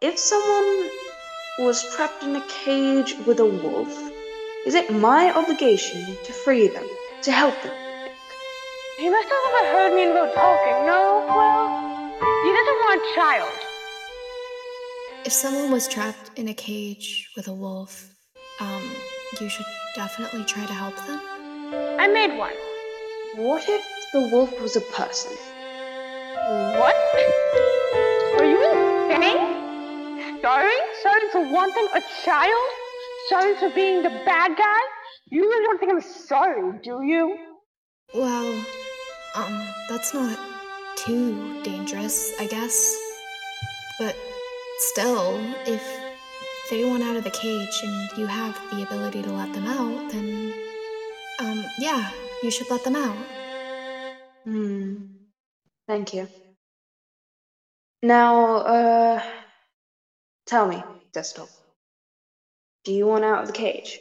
if someone was trapped in a cage with a wolf, is it my obligation to free them, to help them? You must have never heard me about talking, no? Well, you doesn't want a child. If someone was trapped in a cage with a wolf, um, you should definitely try to help them. I made one. What if the wolf was a person? What? Are you insane? Sorry? Sorry for wanting a child? Sorry for being the bad guy? You really don't think I'm sorry, do you? Well, um, that's not too dangerous, I guess. But still, if they want out of the cage and you have the ability to let them out, then, um, yeah, you should let them out. Hmm. Thank you. Now, uh, tell me, Desktop. Do you want out of the cage?